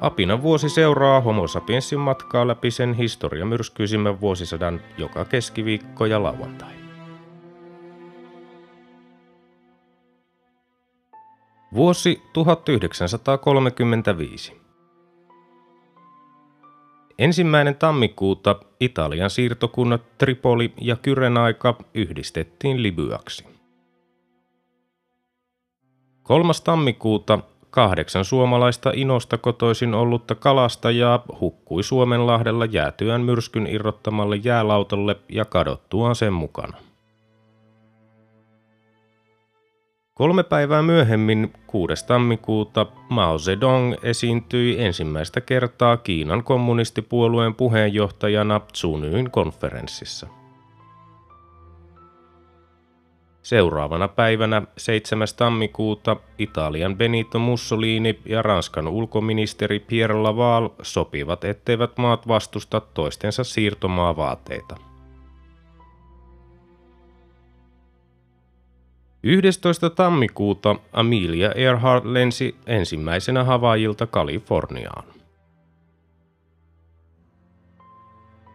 Apinan vuosi seuraa Homo sapiensin matkaa läpi sen historiamyrskyisimmän vuosisadan joka keskiviikko ja lauantai. Vuosi 1935. Ensimmäinen tammikuuta Italian siirtokunnat Tripoli ja Kyrenaika yhdistettiin Libyaksi. Kolmas tammikuuta kahdeksan suomalaista inosta kotoisin ollutta kalastajaa hukkui Suomenlahdella jäätyään myrskyn irrottamalle jäälautalle ja kadottuaan sen mukana. Kolme päivää myöhemmin, 6. tammikuuta, Mao Zedong esiintyi ensimmäistä kertaa Kiinan kommunistipuolueen puheenjohtajana Tsunyin konferenssissa. Seuraavana päivänä 7. tammikuuta Italian Benito Mussolini ja Ranskan ulkoministeri Pierre Laval sopivat, etteivät maat vastusta toistensa siirtomaavaateita. 11. tammikuuta Amelia Earhart lensi ensimmäisenä Havaijilta Kaliforniaan.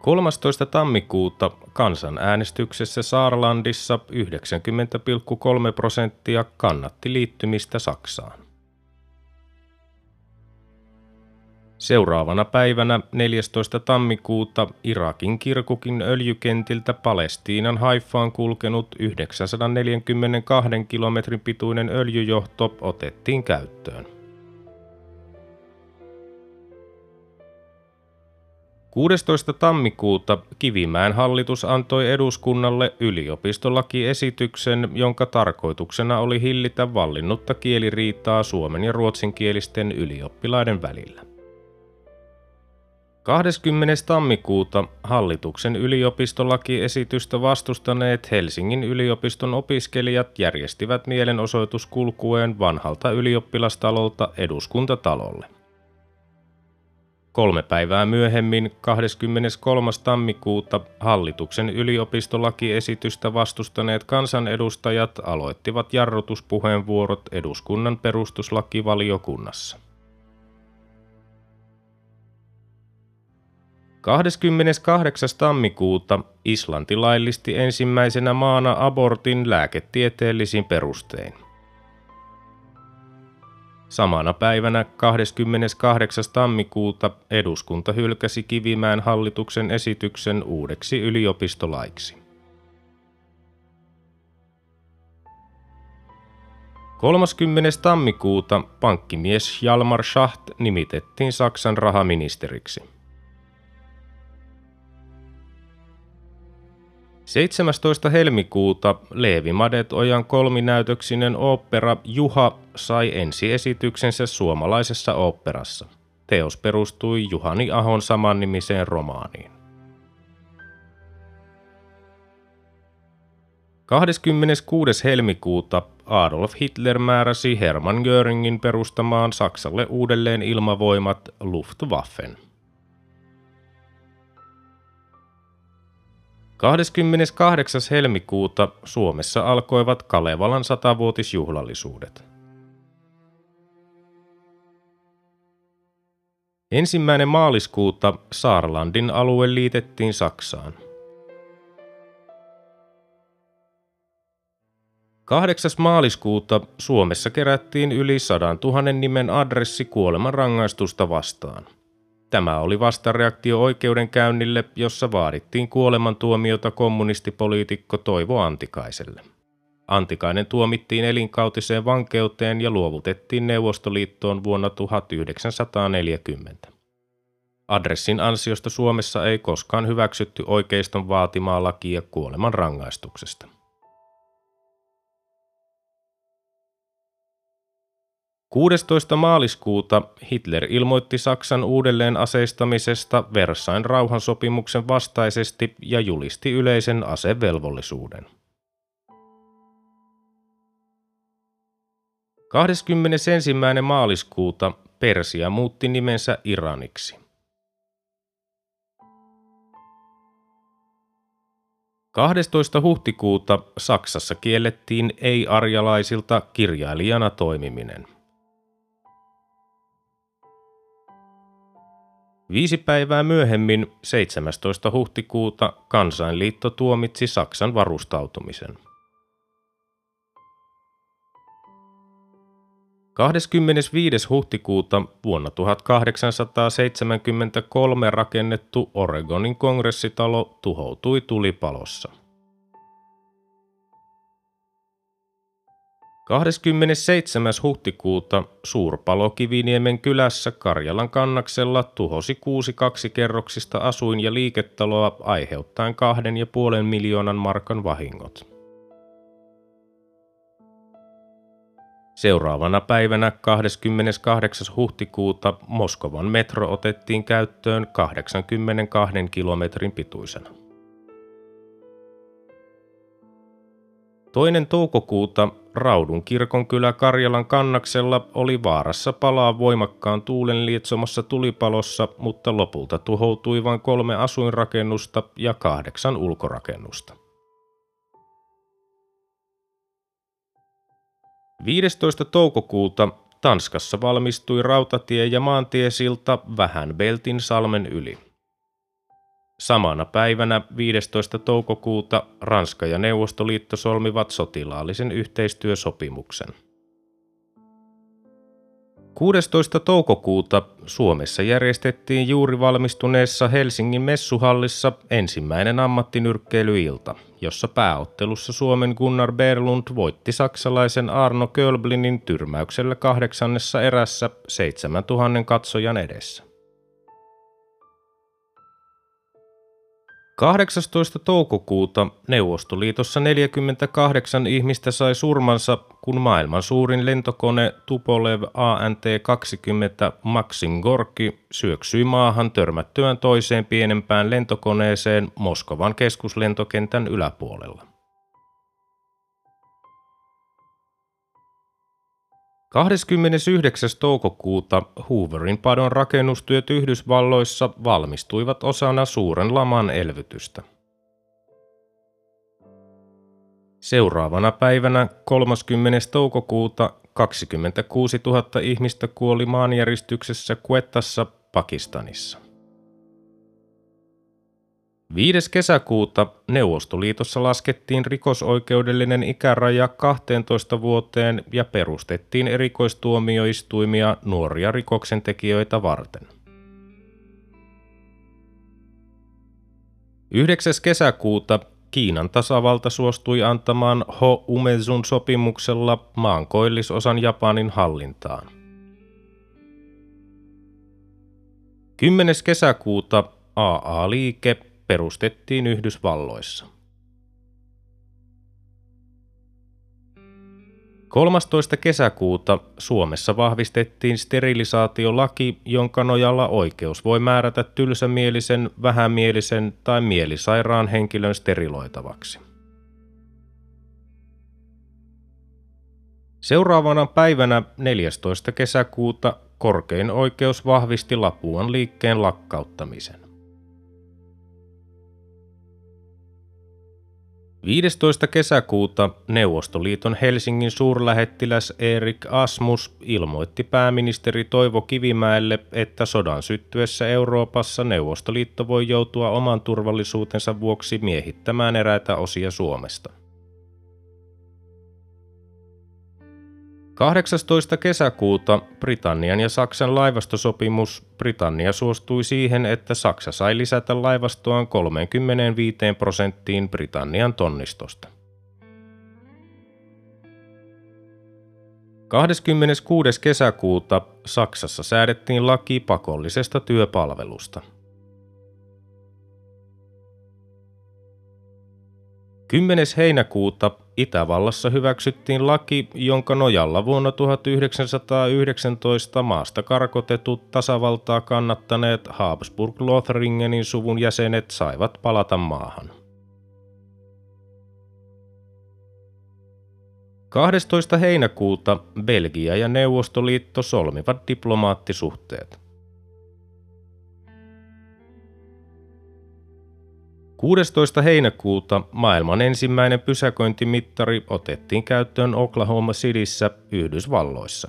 13. tammikuuta kansanäänestyksessä Saarlandissa 90,3 prosenttia kannatti liittymistä Saksaan. Seuraavana päivänä 14. tammikuuta Irakin Kirkukin öljykentiltä Palestiinan Haifaan kulkenut 942 kilometrin pituinen öljyjohto otettiin käyttöön. 16. tammikuuta Kivimäen hallitus antoi eduskunnalle yliopistolakiesityksen, jonka tarkoituksena oli hillitä vallinnutta kieliriitaa suomen ja ruotsinkielisten ylioppilaiden välillä. 20. tammikuuta hallituksen yliopistolakiesitystä vastustaneet Helsingin yliopiston opiskelijat järjestivät mielenosoituskulkueen vanhalta ylioppilastalolta eduskuntatalolle. Kolme päivää myöhemmin, 23. tammikuuta, hallituksen yliopistolakiesitystä vastustaneet kansanedustajat aloittivat jarrutuspuheenvuorot eduskunnan perustuslakivaliokunnassa. 28. tammikuuta Islanti laillisti ensimmäisenä maana abortin lääketieteellisin perustein. Samana päivänä 28. tammikuuta eduskunta hylkäsi Kivimään hallituksen esityksen uudeksi yliopistolaiksi. 30. tammikuuta pankkimies Jalmar Schacht nimitettiin Saksan rahaministeriksi. 17. helmikuuta Leevi Madet-ojan kolminäytöksinen opera Juha sai ensiesityksensä suomalaisessa oopperassa. Teos perustui Juhani Ahon samannimiseen romaaniin. 26. helmikuuta Adolf Hitler määräsi Hermann Göringin perustamaan Saksalle uudelleen ilmavoimat Luftwaffen – 28. helmikuuta Suomessa alkoivat Kalevalan satavuotisjuhlallisuudet. Ensimmäinen maaliskuuta Saarlandin alue liitettiin Saksaan. 8. maaliskuuta Suomessa kerättiin yli 100 000 nimen adressi kuolemanrangaistusta vastaan – Tämä oli vastareaktio oikeudenkäynnille, jossa vaadittiin kuolemantuomiota kommunistipoliitikko Toivo Antikaiselle. Antikainen tuomittiin elinkautiseen vankeuteen ja luovutettiin Neuvostoliittoon vuonna 1940. Adressin ansiosta Suomessa ei koskaan hyväksytty oikeiston vaatimaa lakia kuoleman rangaistuksesta. 16. maaliskuuta Hitler ilmoitti Saksan uudelleen aseistamisesta Versain rauhansopimuksen vastaisesti ja julisti yleisen asevelvollisuuden. 21. maaliskuuta Persia muutti nimensä Iraniksi. 12. huhtikuuta Saksassa kiellettiin ei-arjalaisilta kirjailijana toimiminen. Viisi päivää myöhemmin, 17. huhtikuuta, kansainliitto tuomitsi Saksan varustautumisen. 25. huhtikuuta vuonna 1873 rakennettu Oregonin kongressitalo tuhoutui tulipalossa. 27. huhtikuuta suurpalo Kiviniemen kylässä Karjalan kannaksella tuhosi kuusi kaksikerroksista asuin- ja liiketaloa aiheuttaen kahden ja puolen miljoonan markan vahingot. Seuraavana päivänä 28. huhtikuuta Moskovan metro otettiin käyttöön 82 kilometrin pituisena. Toinen toukokuuta Raudun kirkonkylä Karjalan kannaksella oli vaarassa palaa voimakkaan tuulen lietsomassa tulipalossa, mutta lopulta tuhoutui vain kolme asuinrakennusta ja kahdeksan ulkorakennusta. 15. toukokuuta Tanskassa valmistui rautatie- ja maantiesilta vähän Beltin salmen yli. Samana päivänä 15. toukokuuta Ranska ja Neuvostoliitto solmivat sotilaallisen yhteistyösopimuksen. 16. toukokuuta Suomessa järjestettiin juuri valmistuneessa Helsingin messuhallissa ensimmäinen ammattinyrkkeilyilta, jossa pääottelussa Suomen Gunnar Berlund voitti saksalaisen Arno Kölblinin tyrmäyksellä kahdeksannessa erässä 7000 katsojan edessä. 18. toukokuuta Neuvostoliitossa 48 ihmistä sai surmansa, kun maailman suurin lentokone Tupolev ANT-20 Maxim Gorki syöksyi maahan törmättyään toiseen pienempään lentokoneeseen Moskovan keskuslentokentän yläpuolella. 29. toukokuuta Hooverin padon rakennustyöt Yhdysvalloissa valmistuivat osana suuren laman elvytystä. Seuraavana päivänä 30. toukokuuta 26 000 ihmistä kuoli maanjäristyksessä Quettassa Pakistanissa. 5. kesäkuuta Neuvostoliitossa laskettiin rikosoikeudellinen ikäraja 12 vuoteen ja perustettiin erikoistuomioistuimia nuoria rikoksentekijöitä varten. 9. kesäkuuta Kiinan tasavalta suostui antamaan Ho Umezun sopimuksella maan koillisosan Japanin hallintaan. 10. kesäkuuta AA-liike perustettiin Yhdysvalloissa. 13. kesäkuuta Suomessa vahvistettiin sterilisaatiolaki, jonka nojalla oikeus voi määrätä tylsämielisen, vähämielisen tai mielisairaan henkilön steriloitavaksi. Seuraavana päivänä 14. kesäkuuta korkein oikeus vahvisti Lapuan liikkeen lakkauttamisen. 15. kesäkuuta Neuvostoliiton Helsingin suurlähettiläs Erik Asmus ilmoitti pääministeri Toivo Kivimäelle, että sodan syttyessä Euroopassa Neuvostoliitto voi joutua oman turvallisuutensa vuoksi miehittämään eräitä osia Suomesta. 18. kesäkuuta Britannian ja Saksan laivastosopimus Britannia suostui siihen, että Saksa sai lisätä laivastoaan 35 prosenttiin Britannian tonnistosta. 26. kesäkuuta Saksassa säädettiin laki pakollisesta työpalvelusta. 10. heinäkuuta Itävallassa hyväksyttiin laki, jonka nojalla vuonna 1919 maasta karkotetut tasavaltaa kannattaneet Habsburg-Lothringenin suvun jäsenet saivat palata maahan. 12. heinäkuuta Belgia ja Neuvostoliitto solmivat diplomaattisuhteet. 16. heinäkuuta maailman ensimmäinen pysäköintimittari otettiin käyttöön Oklahoma Cityssä Yhdysvalloissa.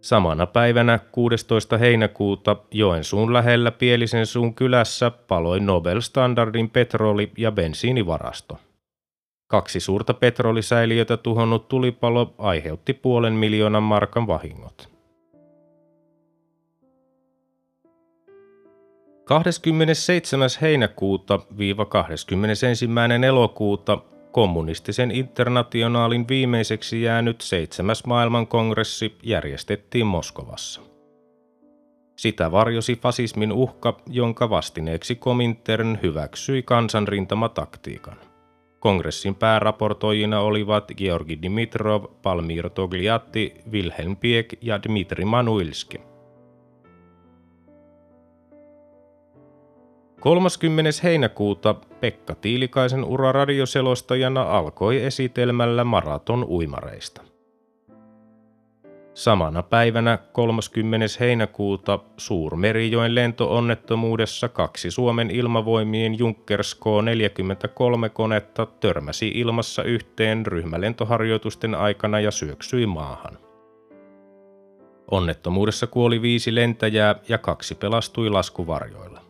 Samana päivänä 16. heinäkuuta Joensuun lähellä Pielisen suun kylässä paloi Nobel-standardin petroli- ja bensiinivarasto. Kaksi suurta petrolisäiliötä tuhonnut tulipalo aiheutti puolen miljoonan markan vahingot. 27. heinäkuuta 21. elokuuta kommunistisen internationaalin viimeiseksi jäänyt seitsemäs maailmankongressi järjestettiin Moskovassa. Sitä varjosi fasismin uhka, jonka vastineeksi Komintern hyväksyi kansanrintamataktiikan. Kongressin pääraportoijina olivat Georgi Dimitrov, Palmiro Togliatti, Wilhelm Pieck ja Dmitri Manuilski. 30. heinäkuuta Pekka Tiilikaisen ura radioselostajana alkoi esitelmällä maraton uimareista. Samana päivänä 30. heinäkuuta Suurmerijoen lentoonnettomuudessa kaksi Suomen ilmavoimien Junkers K-43 konetta törmäsi ilmassa yhteen ryhmälentoharjoitusten aikana ja syöksyi maahan. Onnettomuudessa kuoli viisi lentäjää ja kaksi pelastui laskuvarjoilla.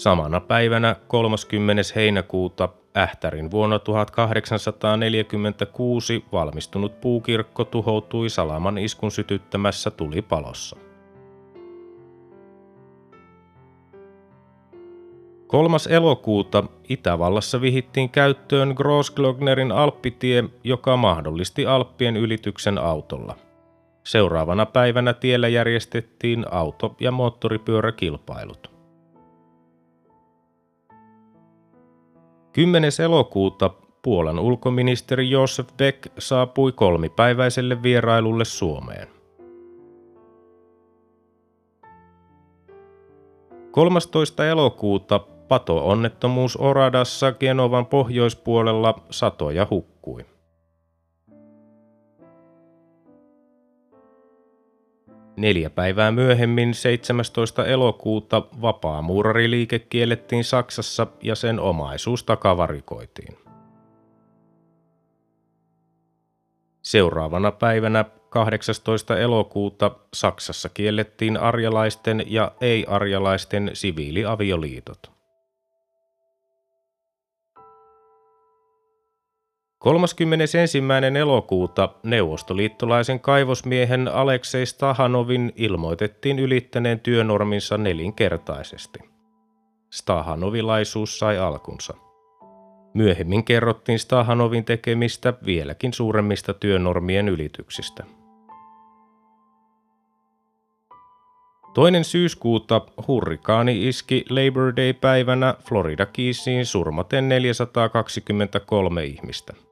Samana päivänä 30. heinäkuuta Ähtärin vuonna 1846 valmistunut puukirkko tuhoutui Salaman iskun sytyttämässä tulipalossa. 3. elokuuta Itävallassa vihittiin käyttöön Grossglognerin alppitie, joka mahdollisti Alppien ylityksen autolla. Seuraavana päivänä tiellä järjestettiin auto- ja moottoripyöräkilpailut. 10. elokuuta Puolan ulkoministeri Josef Beck saapui kolmipäiväiselle vierailulle Suomeen. 13. elokuuta pato-onnettomuus Oradassa Genovan pohjoispuolella satoja hukkui. Neljä päivää myöhemmin 17. elokuuta vapaamuurariliike kiellettiin Saksassa ja sen omaisuus takavarikoitiin. Seuraavana päivänä 18. elokuuta Saksassa kiellettiin arjalaisten ja ei-arjalaisten siviiliavioliitot. 31. elokuuta neuvostoliittolaisen kaivosmiehen Aleksei Stahanovin ilmoitettiin ylittäneen työnorminsa nelinkertaisesti. Stahanovilaisuus sai alkunsa. Myöhemmin kerrottiin Stahanovin tekemistä vieläkin suuremmista työnormien ylityksistä. Toinen syyskuuta hurrikaani iski Labor Day-päivänä Florida Keysiin surmaten 423 ihmistä.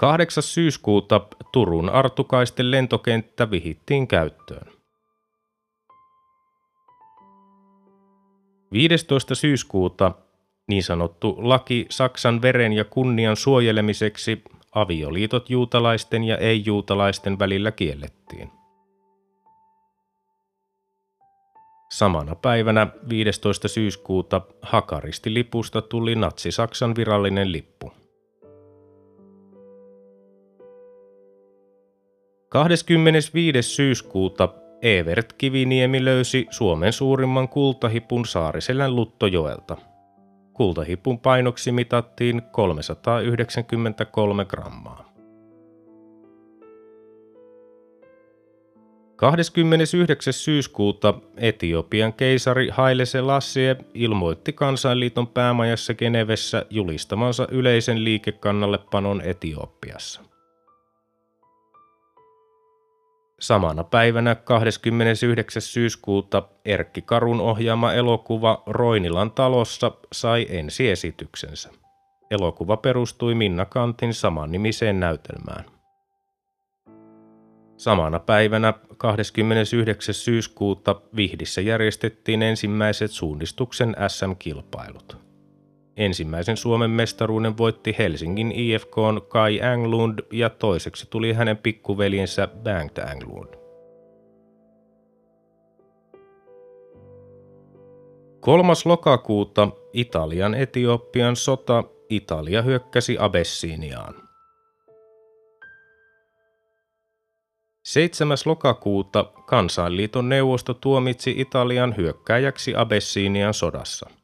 8. syyskuuta Turun Artukaisten lentokenttä vihittiin käyttöön. 15. syyskuuta niin sanottu laki Saksan veren ja kunnian suojelemiseksi avioliitot juutalaisten ja ei-juutalaisten välillä kiellettiin. Samana päivänä 15. syyskuuta Hakaristi-lipusta tuli Natsi-Saksan virallinen lippu. 25. syyskuuta Evert Kiviniemi löysi Suomen suurimman kultahipun Saariselän Luttojoelta. Kultahipun painoksi mitattiin 393 grammaa. 29. syyskuuta Etiopian keisari Haile Selassie ilmoitti kansainliiton päämajassa Genevessä julistamansa yleisen liikekannallepanon Etiopiassa. Samana päivänä 29. syyskuuta Erkki Karun ohjaama elokuva Roinilan talossa sai ensiesityksensä. Elokuva perustui Minna Kantin samannimiseen näytelmään. Samana päivänä 29. syyskuuta Vihdissä järjestettiin ensimmäiset suunnistuksen SM-kilpailut. Ensimmäisen Suomen mestaruuden voitti Helsingin IFK Kai Anglund ja toiseksi tuli hänen pikkuveljensä Bengt Anglund. 3. lokakuuta Italian Etiopian sota Italia hyökkäsi Abessiniaan. 7. lokakuuta Kansainliiton neuvosto tuomitsi Italian hyökkääjäksi Abessinian sodassa.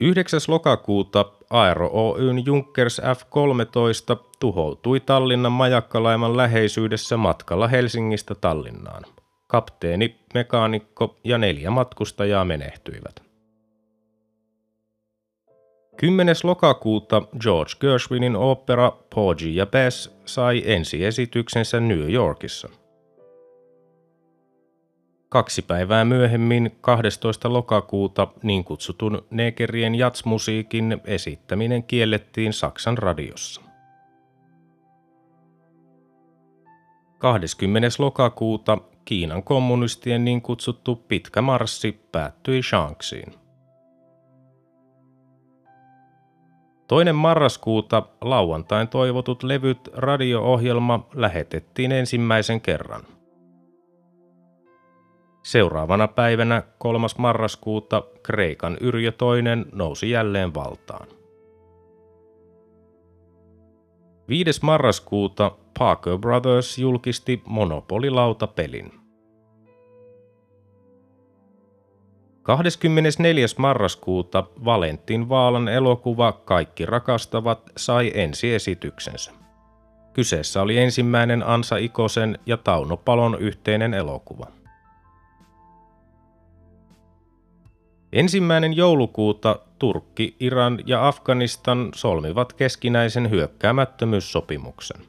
9. lokakuuta Aero Oyn Junkers F-13 tuhoutui Tallinnan majakkalaiman läheisyydessä matkalla Helsingistä Tallinnaan. Kapteeni, mekaanikko ja neljä matkustajaa menehtyivät. 10. lokakuuta George Gershwinin opera Porgy ja Bess sai ensiesityksensä New Yorkissa. Kaksi päivää myöhemmin, 12. lokakuuta, niin kutsutun negerien jatsmusiikin esittäminen kiellettiin Saksan radiossa. 20. lokakuuta Kiinan kommunistien niin kutsuttu pitkä marssi päättyi Shanxiin. Toinen marraskuuta lauantain toivotut levyt radio-ohjelma lähetettiin ensimmäisen kerran. Seuraavana päivänä 3. marraskuuta Kreikan Yrjö toinen nousi jälleen valtaan. 5. marraskuuta Parker Brothers julkisti Monopoly-lautapelin. 24. marraskuuta Valentin Vaalan elokuva Kaikki rakastavat sai ensiesityksensä. Kyseessä oli ensimmäinen Ansa Ikosen ja Tauno Palon yhteinen elokuva. Ensimmäinen joulukuuta Turkki, Iran ja Afganistan solmivat keskinäisen hyökkäämättömyyssopimuksen.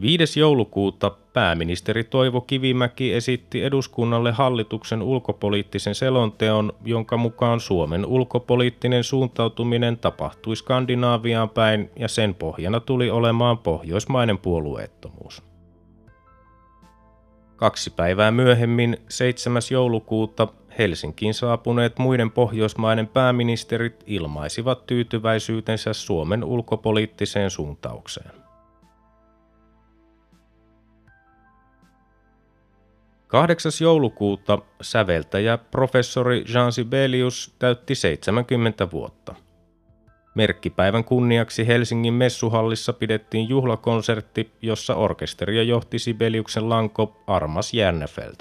5. joulukuuta pääministeri Toivo Kivimäki esitti eduskunnalle hallituksen ulkopoliittisen selonteon, jonka mukaan Suomen ulkopoliittinen suuntautuminen tapahtui Skandinaaviaan päin ja sen pohjana tuli olemaan pohjoismainen puolueettomuus. Kaksi päivää myöhemmin, 7. joulukuuta, Helsinkiin saapuneet muiden pohjoismaiden pääministerit ilmaisivat tyytyväisyytensä Suomen ulkopoliittiseen suuntaukseen. 8. joulukuuta säveltäjä professori Jean Sibelius täytti 70 vuotta. Merkkipäivän kunniaksi Helsingin messuhallissa pidettiin juhlakonsertti, jossa orkesteria johti Sibeliuksen lanko Armas Järnefeld.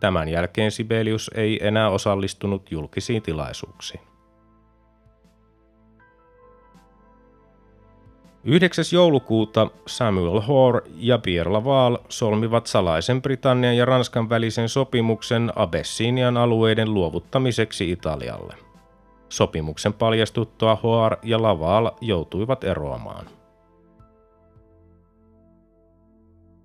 Tämän jälkeen Sibelius ei enää osallistunut julkisiin tilaisuuksiin. 9. joulukuuta Samuel Hoare ja Pierre Laval solmivat salaisen Britannian ja Ranskan välisen sopimuksen Abessinian alueiden luovuttamiseksi Italialle. Sopimuksen paljastuttua Hoare ja Laval joutuivat eroamaan.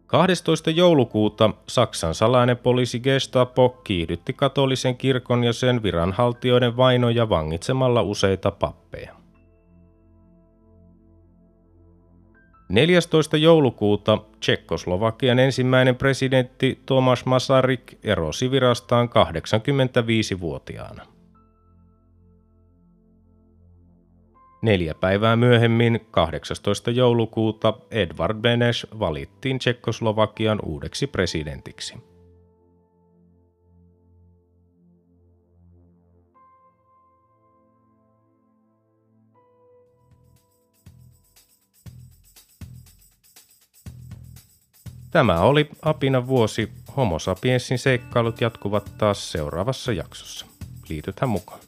12. joulukuuta Saksan salainen poliisi Gestapo kiihdytti katolisen kirkon ja sen viranhaltijoiden vainoja vangitsemalla useita pappeja. 14. joulukuuta Tsekkoslovakian ensimmäinen presidentti Tomas Masaryk erosi virastaan 85-vuotiaana. Neljä päivää myöhemmin, 18. joulukuuta, Edvard Beneš valittiin Tsekkoslovakian uudeksi presidentiksi. Tämä oli Apina vuosi. Homo sapiensin seikkailut jatkuvat taas seuraavassa jaksossa. Liitythän mukaan.